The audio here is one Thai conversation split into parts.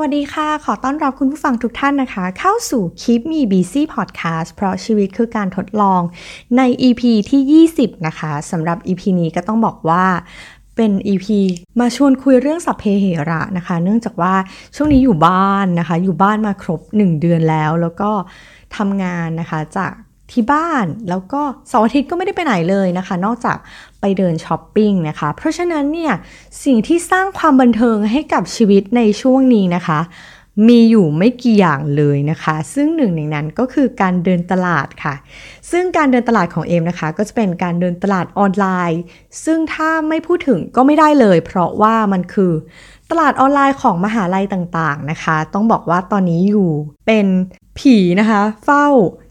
วัสดีค่ะ ขอต้อนรับคุณผู้ฟังทุกท่านนะคะ เข้าสู่ Keep Me Busy Podcast เพราะชีวิตคือการทดลองใน EP ที่ 20 นะคะสำหรับ EP นี้ก็ต้องบอกว่าเป็น EP มาชวนคุยเรื่องสัพเพเหระนะคะ เนื่องจากว่าช่วงนี้อยู่บ้านนะคะ อยู่บ้านมาครบ 1 เดือนแล้ว แล้วก็ทำงานนะคะจากที่บ้านแล้วก็เสาร์อาทิตย์ก็ไม่ได้ไปไหนเลยนะคะ นอกจาก ไปเดินช้อปปิ้งนะคะ เพราะฉะนั้นเนี่ยสิ่งที่สร้างความบันเทิงให้กับชีวิตในช่วงนี้นะคะ มีอยู่ไม่กี่อย่างเลยนะคะ ซึ่งหนึ่งในนั้นก็คือการเดินตลาดค่ะ ซึ่งการเดินตลาดของเอมนะคะ ก็จะเป็นการเดินตลาดออนไลน์ ซึ่งถ้าไม่พูดถึงก็ไม่ได้เลย เพราะว่ามันคือ ตลาดออนไลน์ของมหาลัยต่างๆนะคะ ต้องบอกว่าตอนนี้อยู่เป็นผีนะคะ เฝ้า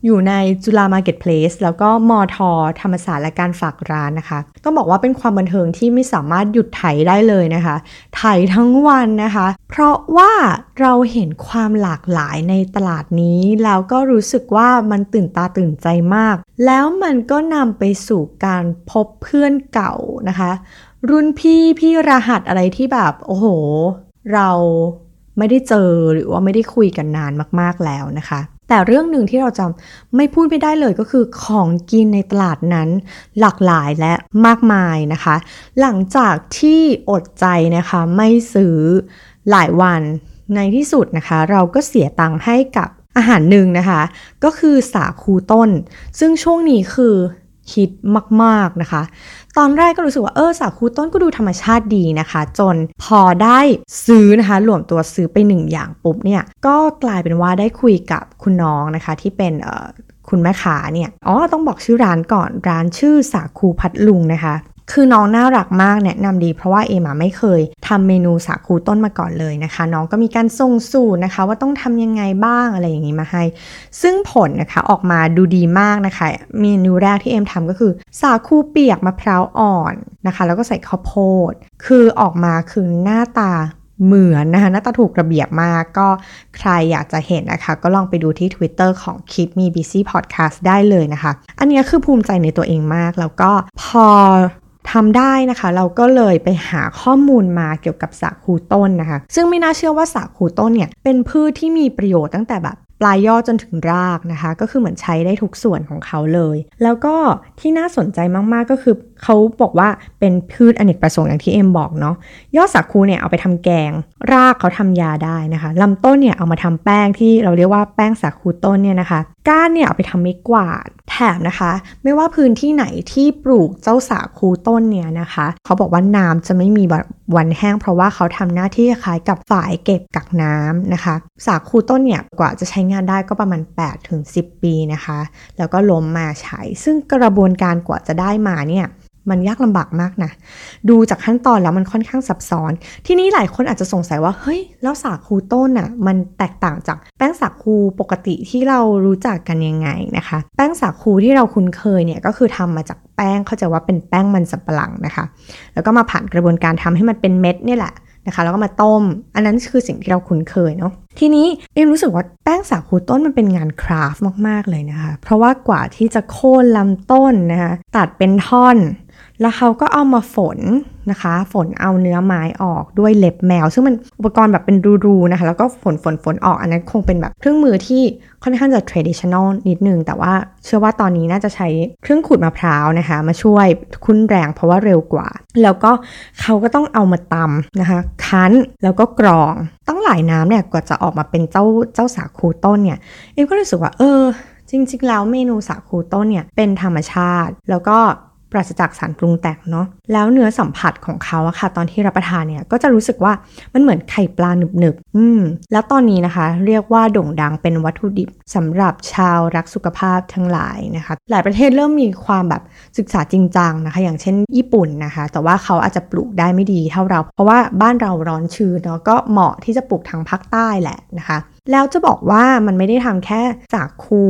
อยู่ในจุฬามาร์เก็ตเพลสแล้วก็มอธอธรรมศาสตร์และการฝากร้านนะคะ ต้องบอกว่าเป็นความบันเทิงที่ไม่สามารถหยุดไถได้เลยนะคะไถทั้งวันนะคะ เพราะว่าเราเห็นความหลากหลายในตลาดนี้ แล้วก็รู้สึกว่ามันตื่นตาตื่นใจมาก แล้วมันก็นำไปสู่การพบเพื่อนเก่านะคะ รุ่นพี่พี่รหัสอะไรที่แบบ โอ้โห เราไม่ได้เจอหรือว่าไม่ได้คุยกันนานมากๆแล้วนะคะ แต่เรื่องหนึ่งที่เราจะไม่พูดไม่ได้เลยก็คือของกินในตลาดนั้นหลากหลายและมากมายนะคะ หลังจากที่อดใจนะคะไม่ซื้อหลายวันในที่สุดนะคะ เราก็เสียตังค์ให้กับอาหารหนึ่งนะคะ ก็คือสาคูต้น ซึ่งช่วงนี้คือ ฮิตมากๆนะคะ ตอนแรกก็รู้สึกว่าเออสาคูต้นก็ดูธรรมชาติดีนะคะ จนพอได้ซื้อนะคะหลวมตัวซื้อไปหนึ่งอย่างปุ๊บเนี่ยก็กลายเป็นว่าได้คุยกับคุณน้องนะคะที่เป็นคุณแม่ขาเนี่ย อ๋อ ต้องบอกชื่อร้านก่อน ร้านชื่อสาคูพัดลุงนะคะ คือน้องน่ารักมากแนะนำดีเพราะว่าเอมาไม่เคยทำเมนูสาคูต้นมาก่อนเลยนะคะ น้องก็มีการส่งสูตรนะคะ ว่าต้องทำยังไงบ้างอะไรอย่างนี้มาให้ ซึ่งผลนะคะออกมาดูดีมากนะคะ เมนูแรกที่เอมทำก็คือ สาคูเปียกมะพร้าวอ่อนนะคะ แล้วก็ใส่ข้าวโพด คือออกมาคือหน้าตาเหมือนนะคะหน้าตาถูกระเบียบมากก็ใครอยากจะเห็นนะคะ ก็ลองไปดูที่ Twitter ของ Keep Me Busy Podcast ได้เลยนะคะ อันนี้คือภูมิใจในตัวเองมาก แล้วก็พอ ทำได้นะคะ เราก็เลยไปหาข้อมูลมาเกี่ยวกับสาคูต้นนะคะ ซึ่งไม่น่าเชื่อว่าสาคูต้นเนี่ยเป็นพืชที่มีประโยชน์ตั้งแต่แบบปลายยอดจนถึงรากนะคะ ก็คือเหมือนใช้ได้ทุกส่วนของเขาเลย แล้วก็ที่น่าสนใจมากๆก็คือ เขาบอกว่าเป็นพืชอเนกประสงค์อย่างที่เอ็มบอกเนาะยอดสาคูเนี่ยเอาไปทำแกง รากเขาทำยาได้นะคะลำต้นเนี่ยเอามาทำแป้งที่เราเรียกว่าแป้งสาคูต้นเนี่ยนะคะก้านเนี่ยเอาไปทำไม้กวาดแถมนะคะ ไม่ว่าพื้นที่ไหนที่ปลูกเจ้าสาคูต้นเนี่ยนะคะ เขาบอกว่าน้ำจะไม่มีวันแห้ง เพราะว่าเขาทำหน้าที่คล้ายกับฝายเก็บกักน้ำนะคะ สาคูต้นเนี่ยกว่าจะใช้งานได้ก็ประมาณ8ถึง10 ปีนะคะ แล้วก็ล้มมาใช้ ซึ่งกระบวนการกว่าจะได้มาเนี่ย มันยากลำบากมากนะ ดูจากขั้นตอนแล้วมันค่อนข้างซับซ้อน ที่นี้หลายคนอาจจะสงสัยว่า เฮ้ย แล้วสาคูต้นอะ มันแตกต่างจากแป้งสาคูปกติที่เรารู้จักกันยังไงนะคะ แป้งสาคูที่เราคุ้นเคยเนี่ยก็คือทำมาจากแป้งเข้าใจว่าเป็นแป้งมันสับปะหลังนะคะ แล้วก็มาผ่านกระบวนการทำให้มันเป็นเม็ดนี่แหละนะคะแล้วก็มาต้ม อันนั้นคือสิ่งที่เราคุ้นเคยเนาะทีนี้เอ็มรู้สึกว่าแป้งสาคูต้นมันเป็นงานคราฟต์มาก ๆ เลยนะคะ เพราะว่ากว่าที่จะโค่นลำต้นนะคะตัดเป็นท่อน แล้วเขาก็เอามาฝนนะคะ ฝนเอาเนื้อไม้ออกด้วยเล็บแมว ซึ่งมันอุปกรณ์แบบเป็นรูๆนะคะ แล้วก็ฝนฝนฝนออกอันนั้นคงเป็นแบบเครื่องมือที่ค่อนข้างจะ traditional นิดนึง แต่ว่าเชื่อว่าตอนนี้น่าจะใช้เครื่องขูดมะพร้าวนะคะ มาช่วยคุ้นแรงเพราะว่าเร็วกว่า แล้วก็เขาก็ต้องเอามาตำนะคะ คั้นแล้วก็กรองต้องหลายน้ำเนี่ยกว่าจะออกมาเป็นเจ้าเจ้าสาคูต้นเนี่ยเอ็มก็รู้สึกว่าเออจริงๆ แล้วเมนูสาคูต้นเนี่ยเป็นธรรมชาติ แล้วก็ ปราศจากสารปรุงแต่งเนาะแล้วเนื้อสัมผัสของเขาอะค่ะ ตอนที่รับประทานเนี่ยก็จะรู้สึกว่ามันเหมือนไข่ปลาหนึบๆอืมแล้วตอนนี้นะคะ เรียกว่าโด่งดังเป็นวัตถุดิบสำหรับชาวรักสุขภาพทั้งหลายนะคะ หลายประเทศเริ่มมีความแบบศึกษาจริงจังนะคะ อย่างเช่นญี่ปุ่นนะคะ แต่ว่าเขาอาจจะปลูกได้ไม่ดีเท่าเรา เพราะว่าบ้านเราร้อนชื้นเนาะก็เหมาะที่จะปลูกทางภาคใต้แหละนะคะ แล้วจะบอกว่ามันไม่ได้ทำแค่จากคู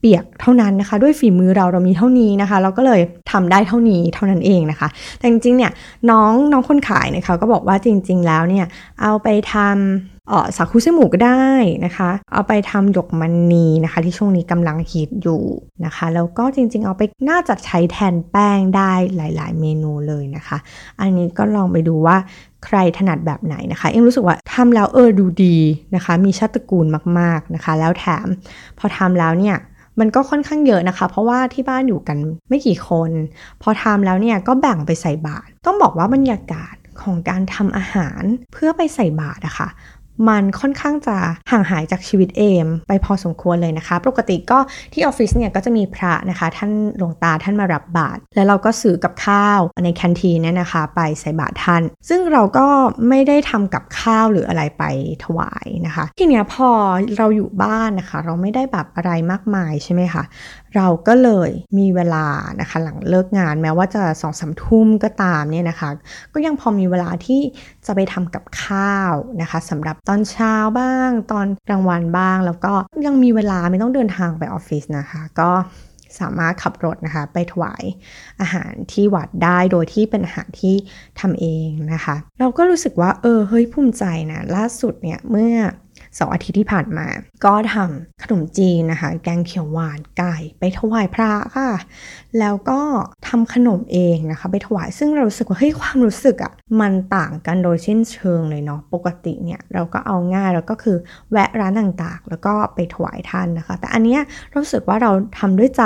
เปียกเท่านั้นนะคะ ด้วยฝีมือเราเรามีเท่านี้นะคะ เราก็เลยทำได้เท่านี้เท่านั้นเองนะคะ แต่จริงๆเนี่ยน้องน้องคนขายเนะคะก็บอกว่าจริง ๆ แล้วเนี่ยเอาไปทำเออสาคูไส้หมูก็ได้นะคะ เอาไปทำหยกมันนีนะคะ ที่ช่วงนี้กำลังฮิตอยู่นะคะ แล้วก็จริง ๆ เอาไปน่าจะใช้แทนแป้งได้หลาย ๆ เมนูเลยนะคะ อันนี้ก็ลองไปดูว่า ใครถนัดแบบไหนนะคะ เอ็มรู้สึกว่าทำแล้วเออดูดีนะคะ มีชาติตระกูลมากๆนะคะ แล้วแถมพอทำแล้วเนี่ยมันก็ค่อนข้างเยอะนะคะ เพราะว่าที่บ้านอยู่กันไม่กี่คน พอทำแล้วเนี่ยก็แบ่งไปใส่บาตรต้องบอกว่าบรรยากาศของการทำอาหารเพื่อไปใส่บาตรนะคะ มันค่อนข้างจะห่างหายจากชีวิตเอม ไปพอสมควรเลยนะคะ ปกติก็ที่ออฟฟิศเนี่ยก็จะมีพระนะคะ ท่านหลวงตาท่านมารับบาตรแล้วเราก็ซื้อกับข้าวในแคนทีนเนี่ยนะคะ ไปใส่บาตรท่าน ซึ่งเราก็ไม่ได้ทำกับข้าวหรืออะไรไปถวายนะคะ ทีเนี้ยพอเราอยู่บ้านนะคะ เราไม่ได้แบบอะไรมากมายใช่ไหมคะเราก็เลยมีเวลานะคะหลังเลิกงานแม้ว่าจะสองสามทุ่มก็ตามเนี่ยนะคะ ก็ยังพอมีเวลาที่จะไปทำกับข้าวนะคะสำหรับตอนเช้าบ้าง ตอนกลางวันบ้าง แล้วก็ยังมีเวลาไม่ต้องเดินทางไปออฟฟิศนะคะ ก็สามารถขับรถนะคะ ไปถวายอาหารที่วัดได้โดยที่เป็นอาหารที่ทำเองนะคะ เราก็รู้สึกว่า เออเฮ้ยภูมิใจนะล่าสุดเนี่ยเมื่อ สองอาทิตย์ที่ผ่านมา ก็ทำขนมจีนนะคะ แกงเขียวหวานไก่ไปถวายพระค่ะ แล้วก็ทำขนมเองนะคะ ไปถวายซึ่งเรารู้สึกว่าเฮ้ยความรู้สึกอะ่ะมันต่างกันโดยสิ้นเชิงเลยเนาะปกติเนี่ยเราก็เอาง่ายแล้วก็คือแวะร้านต่างๆ แล้วก็ไปถวายท่านนะคะ แต่อันเนี้ยเราสึกว่าเราทำด้วยใจ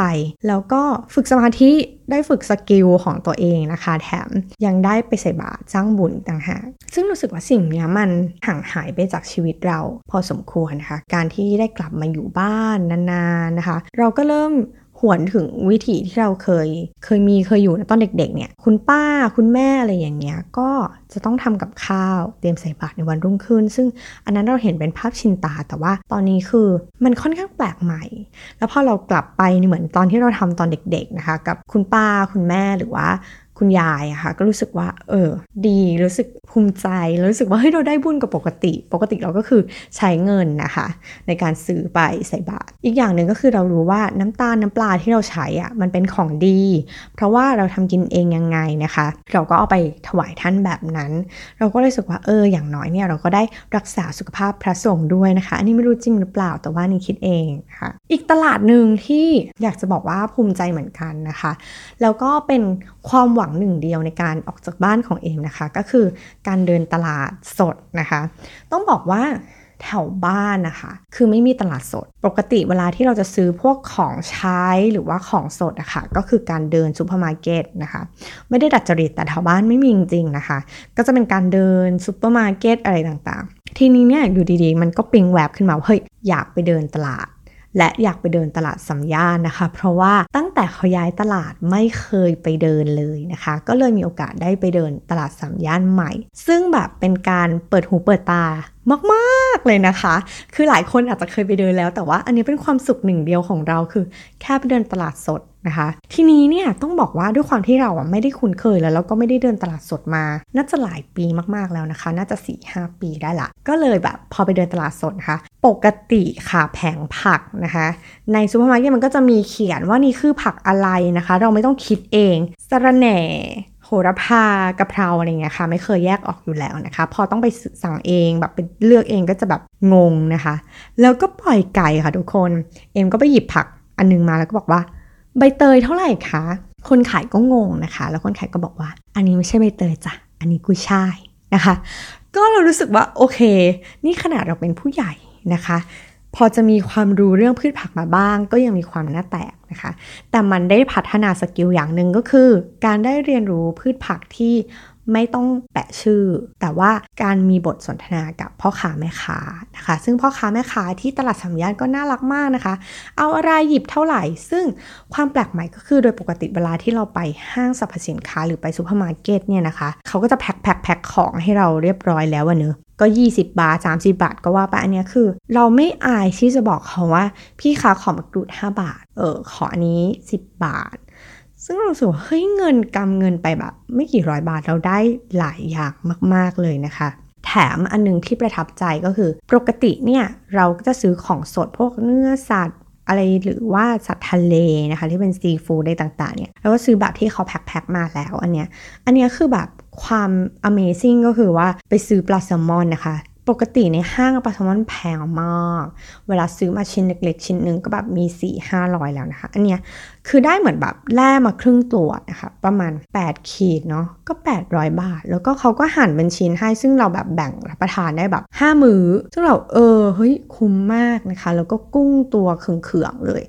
แล้วก็ฝึกสมาธิ ได้ฝึกสกิลของตัวเองนะคะ แถมยังได้ไปใส่บาตรสร้างบุญต่างหากซึ่งรู้สึกว่าสิ่งนี้มันห่างหายไปจากชีวิตเรา พอสมควรนะคะ การที่ได้กลับมาอยู่บ้านนานๆนะคะ เราก็เริ่ม หวนถึงวิถีที่เราเคย เคยมีเคยอยู่ในตอนเด็กๆ เนี่ย คุณป้าคุณแม่อะไรอย่างเงี้ย ก็จะต้องทำกับข้าวเตรียมใส่บาตรในวันรุ่งขึ้น ซึ่งอันนั้นเราเห็นเป็นภาพชินตา แต่ว่าตอนนี้คือมันค่อนข้างแปลกใหม่ แล้วพอเรากลับไปเหมือนตอนที่เราทำตอนเด็กๆนะคะ กับคุณป้าคุณแม่หรือว่า คุณยายอะค่ะก็รู้สึกว่า เออ ดีรู้สึกภูมิใจ รู้สึกว่าเฮ้ยเราได้บุญกับปกติ ปกติเราก็คือใช้เงินนะคะ ในการซื้อไปใส่บาตรอีกอย่างหนึ่งก็คือเรารู้ว่าน้ำตาลน้ำปลาที่เราใช้อะมันเป็นของดี เพราะว่าเราทำกินเองยังไงนะคะ เราก็เอาไปถวายท่านแบบนั้น เราก็รู้สึกว่าเออ อย่างน้อยเนี่ยเราก็ได้รักษาสุขภาพพระสงฆ์ด้วยนะคะ อันนี้ไม่รู้จริงหรือเปล่าแต่ว่านี่คิดเองค่ะ อีกตลาดหนึ่งที่อยากจะบอกว่าภูมิใจเหมือนกันนะคะ แล้วก็เป็นความหวังหนึ่งเดียวในการออกจากบ้านของเอมนะคะ ก็คือการเดินตลาดสดนะคะ ต้องบอกว่าแถวบ้านนะคะ คือไม่มีตลาดสด ปกติเวลาที่เราจะซื้อพวกของใช้หรือว่าของสดอะค่ะก็คือการเดินซูเปอร์มาร์เก็ตนะคะ ไม่ได้ดัดจริตแต่แถวบ้านไม่มีจริงๆนะคะ ก็จะเป็นการเดินซูเปอร์มาร์เก็ตอะไรต่างๆ ทีนี้เนี่ยอยู่ดีๆ มันก็ปิ๊งแวบขึ้นมาเฮ้ยอยากไปเดินตลาด และอยากไปเดินตลาดสามย่านนะคะ เพราะว่าตั้งแต่เขาย้ายตลาดไม่เคยไปเดินเลยนะคะ ก็เลยมีโอกาสได้ไปเดินตลาดสามย่านใหม่ ซึ่งแบบเป็นการเปิดหูเปิดตามากๆเลยนะคะ คือหลายคนอาจจะเคยไปเดินแล้ว แต่ว่าอันนี้เป็นความสุขหนึ่งเดียวของเราคือ แค่ไปเดินตลาดสด นะคะ ทีนี้เนี่ยต้องบอกว่าด้วยความที่เราอะไม่ได้คุ้นเคยแล้วเราก็ไม่ได้เดินตลาดสดมา น่าจะหลายปีมากๆแล้วนะคะ น่าจะ4-5 ปีได้ละ ก็เลยแบบพอไปเดินตลาดสดนะคะปกติค่ะแผงผักนะคะ ในซูเปอร์มาร์เก็ตมันก็จะมีเขียนว่านี่คือผักอะไรนะคะ เราไม่ต้องคิดเองสะระแหน่โหระพากะเพราอะไรเงี้ยค่ะ ไม่เคยแยกออกอยู่แล้วนะคะ พอต้องไปสั่งเองแบบไปเลือกเองก็จะแบบงงนะคะ แล้วก็ปล่อยไก่ค่ะทุกคน เอ็มก็ไปหยิบผักอันนึงมาแล้วก็บอกว่า ใบเตยเท่าไหร่คะ คนขายก็งงนะคะ แล้วคนขายก็บอกว่า อันนี้ไม่ใช่ใบเตยจ้ะ อันนี้กุ้ยช่ายนะคะ ก็เรารู้สึกว่าโอเค นี่ขนาดเราเป็นผู้ใหญ่นะคะ พอจะมีความรู้เรื่องพืชผักมาบ้าง ก็ยังมีความหน้าแตกนะคะ แต่มันได้พัฒนา skill อย่างหนึ่งก็คือ การได้เรียนรู้พืชผักที่ ไม่ต้องแปะชื่อ แต่ว่าการมีบทสนทนากับพ่อค้าแม่ค้านะคะ ซึ่งพ่อค้าแม่ค้าที่ตลาดสามย่านก็น่ารักมากนะคะ เอาอะไรหยิบเท่าไหร่ ซึ่งความแปลกใหม่ก็คือโดยปกติเวลาที่เราไปห้างสรรพสินค้าหรือไปซูเปอร์มาร์เก็ตเนี่ยนะคะเขาก็จะ pack pack pack ของให้เราเรียบร้อยแล้วเนอะก็ 20 บาท 30 บาท ก็ว่าไปอันนี้คือ เราไม่อายที่จะบอกเขาว่า พี่คะขอมากรูด 5 บาท เออขออันนี้ 10 บาท ซึ่งเราสึกว่าเฮ้ยเงินกำเงินไปแบบ ไม่กี่ร้อยบาทเราได้หลายอย่างมาก ๆ เลยนะคะ แถมอันนึงที่ประทับใจก็คือ ปกติเนี่ยเราก็จะซื้อของสดพวกเนื้อสัตว์อะไรหรือว่าสัตว์ทะเลนะคะ ที่เป็นซีฟู้ดอะไรต่างๆเนี่ยแล้วก็ซื้อแบบที่เขาแพ็คๆมาแล้วอันเนี้ยอันเนี้ยคือแบบความ Amazing ก็คือว่าไปซื้อปลาแซลมอนนะคะ ปกติในห้างปลาแซลมอนแพงมาก เวลาซื้อมาชิ้นเล็กๆ ชิ้นหนึ่งก็แบบมี4 500แล้วนะคะ อันเนี้ยคือได้เหมือนแบบแล่มาครึ่งตัวนะคะประมาณ 8 ขีดเนาะก็ 800 บาท แล้วก็เขาก็หั่นเป็นชิ้นให้ซึ่งเราแบบแบ่งรับประทานได้แบบ 5 มือ้อ ซึ่งเราเออเฮ้ยคุ้มมากนะคะ แล้วก็กุ้งตัวเขืองๆเลย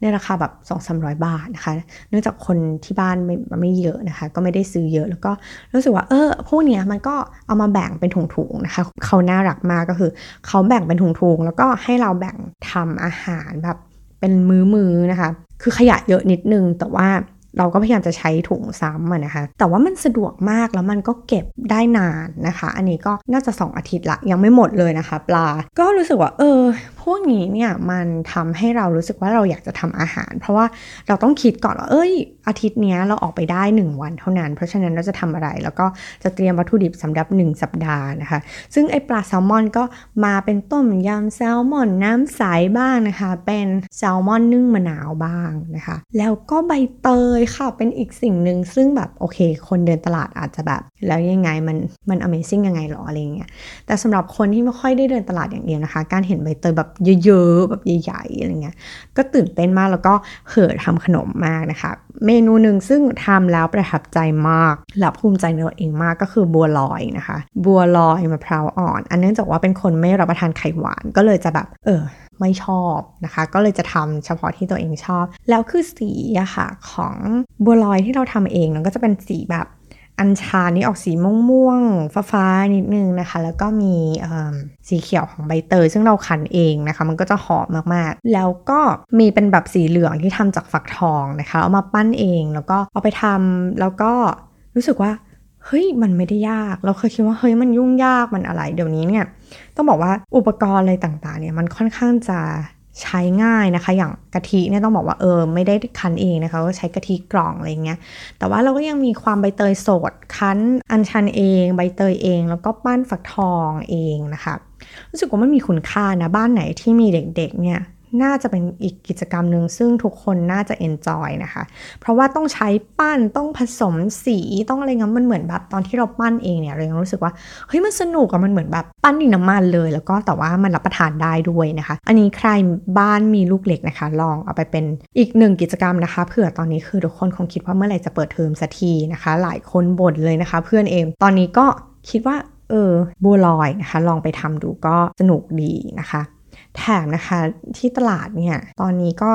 ในราคาแบบ 2 3 0 0 บาทนะคะ เนื่องจากคนที่บ้านไม่ไม่เยอะนะคะ ก็ไม่ได้ซื้อเยอะแล้วก็รู้สึกว่าเออพวกเนี้ยมันก็เอามาแบ่งเป็นถุงๆนะคะเขาน่ารักมากก็คือเขาแบ่งเป็นถุงๆแล้วก็ให้เราแบ่งทำอาหารแบบ เป็นมือมือนะคะ คือขยะเยอะนิดนึงแต่ว่า เราก็พยายามจะใช้ถุงซ้ำนะคะ แต่ว่ามันสะดวกมากแล้วมันก็เก็บได้นานนะคะ อันนี้ก็น่าจะ 2 อาทิตย์ละยังไม่หมดเลยนะคะ ปลา ก็รู้สึกว่าเออ พวกนี้เนี่ยมันทำให้เรารู้สึกว่าเราอยากจะทำอาหาร เพราะว่าเราต้องคิดก่อนว่าเอ้ย อาทิตย์นี้เราออกไปได้ 1 วันเท่านั้น เพราะฉะนั้นเราจะทำอะไร แล้วก็จะเตรียมวัตถุดิบสำหรับ 1 สัปดาห์นะคะ ซึ่งไอปลาแซลมอนก็มาเป็นต้มยำแซลมอนน้ำใสบ้างนะคะ เป็นแซลมอนนึ่งมะนาวบ้างนะคะ แล้วก็ใบเตยค่ะเป็นอีกสิ่งหนึ่งซึ่งแบบโอเค คนเดินตลาดอาจจะแบบ แล้วยังไงมันมัน Amazing ยังไงหรออะไรเงี้ยแต่สำหรับคนที่ไม่ค่อยได้เดินตลาดอย่างเดียวนะคะ การเห็นใบเตยแบบเยอะๆแบบใหญ่ๆอะไรเงี้ยก็ตื่นเต้นมากแล้วก็เห่อทำขนมมากนะคะ เมนูหนึ่งซึ่งทำแล้วประทับใจมากและภูมิใจในตัวเองมากก็คือบัวลอยนะคะ บัวลอยมะพร้าวอ่อน อันเนื่องจากว่าเป็นคนไม่รับประทานไข่หวานก็เลยจะแบบเออ ไม่ชอบนะคะ ก็เลยจะทำเฉพาะที่ตัวเองชอบ แล้วคือสีอะค่ะของบัวลอยที่เราทำเองมันก็จะเป็นสีแบบอัญชันนี่ออกสีม่วงๆฟ้าๆนิดนึงนะคะ แล้วก็มีสีเขียวของใบเตยซึ่งเราคั้นเองนะคะ มันก็จะหอมมากๆ แล้วก็มีเป็นแบบสีเหลืองที่ทำจากฝักทองนะคะ เอามาปั้นเองแล้วก็เอาไปทำแล้วก็รู้สึกว่า เฮ้ยมันไม่ได้ยาก เราเคยคิดว่าเฮ้ยมันยุ่งยากมันอะไร เดี๋ยวนี้เนี่ยต้องบอกว่าอุปกรณ์อะไรต่างๆเนี่ยมันค่อนข้างจะใช้ง่ายนะคะ อย่างกะทิเนี่ยต้องบอกว่าเออไม่ได้คั้นเองนะคะก็ใช้กะทิกล่องอะไรเงี้ยแต่ว่าเราก็ยังมีความใบเตยสดคั้นอัญชันเอง ใบเตยเอง แล้วก็ปั้นฝักทองเองนะคะรู้สึกว่ามันมีคุณค่านะบ้านไหนที่มีเด็กๆเนี่ย น่าจะเป็นอีกกิจกรรมหนึ่งซึ่งทุกคนน่าจะเอนจอยนะคะ เพราะว่าต้องใช้ปั้นต้องผสมสีต้องอะไรเงี้ยมันเหมือนแบบตอนที่เราปั้นเองเนี่ยเรายังรู้สึกว่าเฮ้ยมันสนุกอะมันเหมือนแบบปั้นดินน้ำมันเลย แล้วก็แต่ว่ามันรับประทานได้ด้วยนะคะ อันนี้ใครบ้านมีลูกเล็กนะคะ ลองเอาไปเป็นอีกหนึ่งกิจกรรมนะคะเผื่อตอนนี้คือทุกคนคงคิดว่าเมื่อไหร่จะเปิดเทอมสักทีนะคะ หลายคนบ่นเลยนะคะ เพื่อนเองตอนนี้ก็คิดว่าเออบัวลอยนะคะ ลองไปทำดูก็สนุกดีนะคะ แถมนะคะที่ตลาดเนี่ยตอนนี้ก็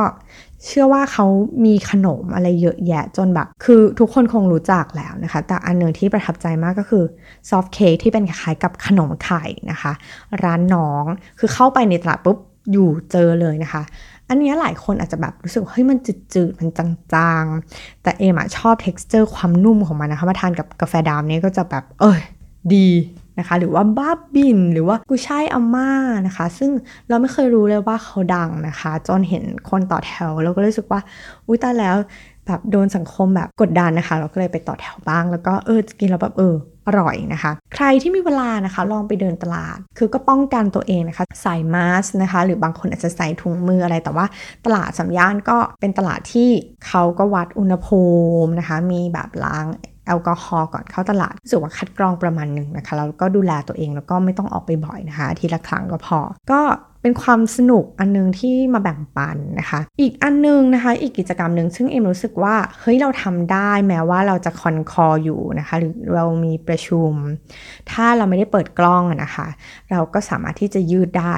เชื่อว่าเขามีขนมอะไรเยอะแยะจนแบบ คือทุกคนคงรู้จักแล้วนะคะ แต่อันหนึ่งที่ประทับใจมากก็คือซอฟต์เค้กที่เป็นคล้ายกับขนมไข่นะคะ ร้านน้องคือเข้าไปในตลาดปุ๊บอยู่เจอเลยนะคะ อันนี้หลายคนอาจจะแบบรู้สึกเฮ้ยมันจืดๆ มันจางๆ แต่เอมอะชอบ texture ความนุ่มของมันนะคะ มาทานกับกาแฟดำเนี่ยก็จะแบบ เออดี นะคะหรือว่าบ้าบินหรือว่ากุช่ายอาม่านะคะ ซึ่งเราไม่เคยรู้เลยว่าเขาดังนะคะ จนเห็นคนต่อแถวเราก็รู้สึกว่าอุ้ยตายแล้วแบบโดนสังคมแบบกดดันนะคะ เราก็เลยไปต่อแถวบ้าง แล้วก็เออกินแล้วแบบเอออร่อยนะคะ ใครที่มีเวลานะคะลองไปเดินตลาด คือก็ป้องกันตัวเองนะคะ ใส่มาสนะคะ หรือบางคนอาจจะใส่ถุงมืออะไร แต่ว่าตลาดสัมย่านก็เป็นตลาดที่เขาก็วัดอุณหภูมินะคะ มีแบบล้าง อลกอฮอล์ก่อนเข้าตลาดรู้สึกว่าคัดกรองประมาณหนึ่งนะคะแล้วก็ดูแลตัวเองแล้วก็ไม่ต้องออกไปบ่อยนะคะทีละครั้งก็พอ ก็เป็นความสนุกอันนึงที่มาแบ่งปันนะคะ อีกอันนึงนะคะ อีกกิจกรรมหนึ่งซึ่งเอ็มรู้สึกว่าเฮ้ยเราทำได้แม้ว่าเราจะคอนคออยู่นะคะ หรือเรามีประชุม ถ้าเราไม่ได้เปิดกล้องนะคะ เราก็สามารถที่จะยืดได้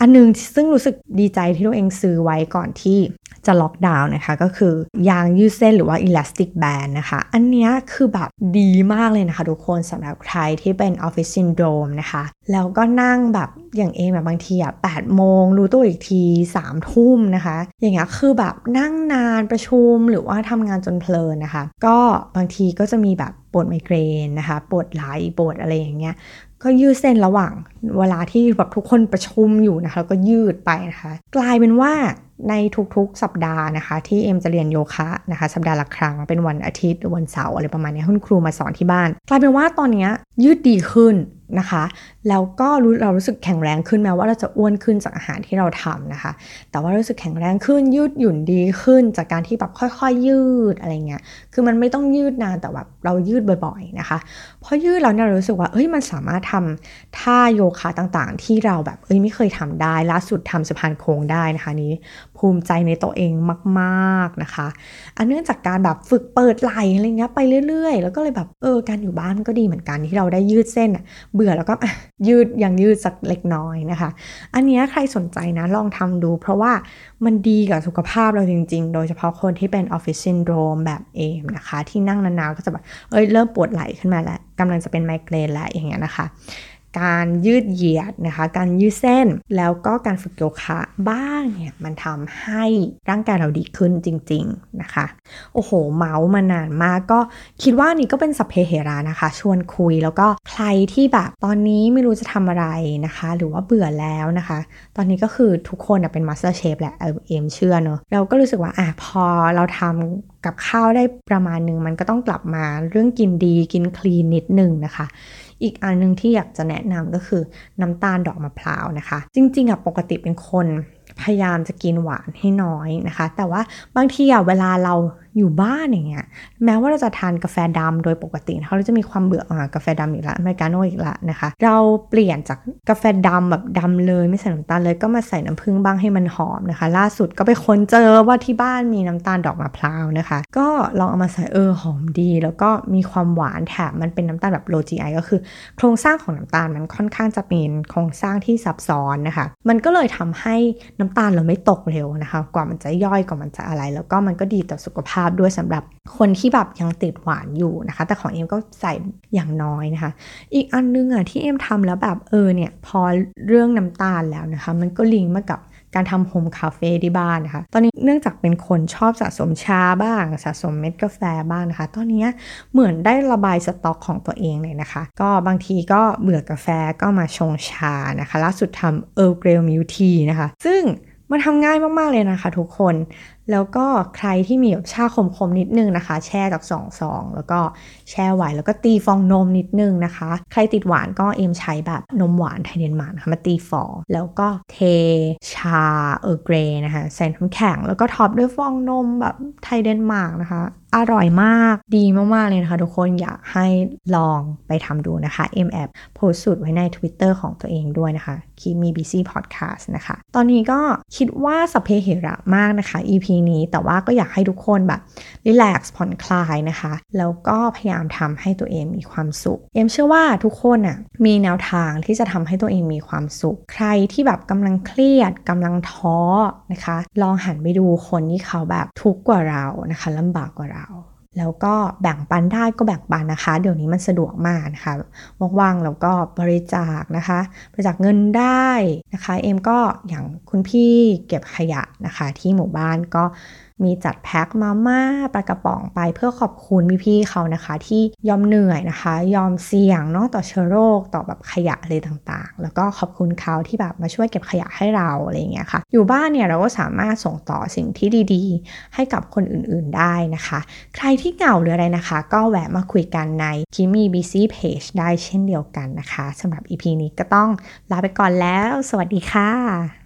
อันนึงซึ่งรู้สึกดีใจที่ตัวเองซื้อไว้ก่อนที่ จะล็อกดาวน์นะคะ ก็คือยางยืดเส้นหรือว่า elastic band นะคะ อันนี้คือแบบดีมากเลยนะคะ ทุกคนสำหรับใครที่เป็น office syndrome นะคะ แล้วก็นั่งแบบอย่างเองแบบบางทีอะ8โมงรู้ตัวอีกที3ทุ่มนะคะ อย่างเงี้ยคือแบบนั่งนานประชุมหรือว่าทำงานจนเพลินนะคะ ก็บางทีก็จะมีแบบปวดไมเกรนนะคะปวดไหล่ปวดอะไรอย่างเงี้ยก็ยืดเส้นระหว่างเวลาที่แบบทุกคนประชุมอยู่นะคะก็ยืดไปนะคะ กลายเป็นว่า ในทุกๆ สัปดาห์นะคะที่เอ็มจะเรียนโยคะนะคะสัปดาห์ละครั้งเป็นวันอาทิตย์หรือวันเสาร์อะไรประมาณนี้คุณครูมาสอนที่บ้าน กลายเป็นว่าตอนนี้ยืดดีขึ้นนะคะแล้วก็รู้เรารู้สึกแข็งแรงขึ้นแม้ว่าเราจะอ้วนขึ้นจากอาหารที่เราทำนะคะ แต่ว่ารู้สึกแข็งแรงขึ้นยืดหยุ่นดีขึ้น จากการที่แบบค่อยๆ ยืดอะไรเงี้ยคือมันไม่ต้องยืดนานแต่แบบเรายืดบ่อยๆนะคะพอยืดแล้วเนี่ยรู้สึกว่าเอ้ยมันสามารถทำท่าโยคะต่างๆ ที่เราแบบเอ้ยไม่เคยทำได้ล่าสุดทำสะพานโค้งได้นะคะนี้ ภูมิใจในตัวเองมาก ๆนะคะ อันเนื่องจากการแบบฝึกเปิดไหลอะไรเงี้ยไปเรื่อยๆ แล้วก็เลยแบบเออการอยู่บ้านก็ดีเหมือนกันที่เราได้ยืดเส้นเบื่อแล้วก็ยืดอยังยืดสักเล็กน้อยนะคะ อันนี้ใครสนใจนะลองทำดู เพราะว่ามันดีกับสุขภาพเราจริง ๆ โดยเฉพาะคนที่เป็น office syndrome แบบเอมนะคะ ที่นั่งนานๆก็จะแบบเอ้ยเริ่มปวดไหล่ขึ้นมาแล้วกำลังจะเป็นไมเกรนแล้วอย่างเงี้ยนะคะ การยืดเหยียดนะคะ การยืดเส้น แล้วก็การฝึกโยคะบ้างเนี่ยมันทำให้ร่างกายเราดีขึ้นจริง ๆนะคะ โอ้โห เมาท์มานานมากก็คิดว่านี่ก็เป็นสัพเพเหระนะคะ ชวนคุยแล้วก็ใครที่แบบตอนนี้ไม่รู้จะทำอะไรนะคะ หรือว่าเบื่อแล้วนะคะ ตอนนี้ก็คือทุกคนเป็น MasterChef แหละเอ็มเชื่อเนอะเราก็รู้สึกว่าอะพอเราทำกับข้าวได้ประมาณหนึ่งมันก็ต้องกลับมาเรื่องกินดีกินคลีนนิดหนึ่งนะคะ อีกอันนึงที่อยากจะแนะนำก็คือน้ำตาลดอกมะพร้าวนะคะ จริงๆอะปกติเป็นคนพยายามจะกินหวานให้น้อยนะคะ แต่ว่าบางทีอะเวลาเรา อยู่บ้านอย่างเงี้ยแม้ว่าเราจะทานกาแฟดำโดยปกติเราจะมีความเบื่ออ่ากาแฟดำอีกแล้วอเมริกาโน่อีกแล้วนะคะ เราเปลี่ยนจากกาแฟดำแบบดำเลยไม่ใส่น้ำตาลเลยก็มาใส่น้ำผึ้งบ้างให้มันหอมนะคะ ล่าสุดก็ไปค้นเจอว่าที่บ้านมีน้ำตาลดอกมะพร้าวนะคะ ก็ลองเอามาใส่เออหอมดี แล้วก็มีความหวานแถมมันเป็นน้ำตาลแบบโลจีไอก็คือ โครงสร้างของน้ำตาลมันค่อนข้างจะเป็นโครงสร้างที่ซับซ้อนนะคะ มันก็เลยทำให้น้ำตาลเราไม่ตกเร็วนะคะ กว่ามันจะย่อยกว่ามันจะอะไร แล้วก็มันก็ดีต่อสุขภาพด้วยสำหรับคนที่แบบยังติดหวานอยู่นะคะ แต่ของเอ็มก็ใส่อย่างน้อยนะคะ อีกอันนึงอะที่เอ็มทำแล้วแบบเออเนี่ยพอเรื่องน้ำตาลแล้วนะคะ มันก็ลิงก์มากับการทำ home cafe ที่บ้านนะคะ ตอนนี้เนื่องจากเป็นคนชอบสะสมชาบ้าง สะสมเม็ดกาแฟบ้างนะคะ ตอนนี้เหมือนได้ระบายสต็อกของตัวเองเลยนะคะ ก็บางทีก็เบื่อกาแฟก็มาชงชานะคะล่าสุดทำ Earl Grey milk tea นะคะ ซึ่งมันทำง่ายมาก ๆ เลยนะคะทุกคน แล้วก็ใครที่มีแบบชาขมๆนิดนึงนะคะ แช่ชาสองซองแล้วก็แช่ไว้แล้วก็ตีฟองนมนิดนึงนะคะ ใครติดหวานก็เอ็มใช้แบบนมหวานไทยเดนมาร์กนะคะมาตีฟอง แล้วก็เทชา Earl Grey นะคะใส่น้ำแข็งแล้วก็ top ด้วยฟองนมแบบไทยเดนมาร์กนะคะอร่อยมากดีมาก ๆ เลยนะคะ ทุกคนอยากให้ลองไปทำดูนะคะเอ็มแอบโพสต์สูตรไว้ใน Twitter ของตัวเองด้วยนะคะคีมีบีซีพอดแคสต์นะคะ ตอนนี้ก็คิดว่าสเพเหระมากนะคะ EP นี้ แต่ว่าก็อยากให้ทุกคนแบบรีแลกซ์ผ่อนคลายนะคะ แล้วก็พยายามทำให้ตัวเองมีความสุข เอ็มเชื่อว่าทุกคนอะมีแนวทางที่จะทำให้ตัวเองมีความสุข ใครที่แบบกำลังเครียดกำลังท้อนะคะ ลองหันไปดูคนที่เขาแบบทุกข์กว่าเรานะคะลำบากกว่าเรา แล้วก็แบ่งปันได้ก็แบ่งปันนะคะ เดี๋ยวนี้มันสะดวกมากนะคะ ว่างๆ แล้วก็บริจาคนะคะ บริจาคเงินได้นะคะ เอ็มก็อย่างคุณพี่เก็บขยะนะคะ ที่หมู่บ้านก็มีจัดแพ็คมาม่าปลากระป๋องไปเพื่อขอบคุณพี่ๆเขานะคะ ที่ยอมเหนื่อยนะคะ ยอมเสี่ยงเนาะต่อเชื้อโรคต่อแบบขยะอะไรต่างๆ แล้วก็ขอบคุณเขาที่แบบมาช่วยเก็บขยะให้เราอะไรอย่างเงี้ยค่ะ อยู่บ้านเนี่ยเราก็สามารถส่งต่อสิ่งที่ดีๆ ให้กับคนอื่นๆได้นะคะ ใครที่เหงาหรืออะไรนะคะ ก็แวะมาคุยกันในคิมีบีซีเพจได้เช่นเดียวกันนะคะสำหรับ EP นี้ก็ต้องลาไปก่อนแล้ว สวัสดีค่ะ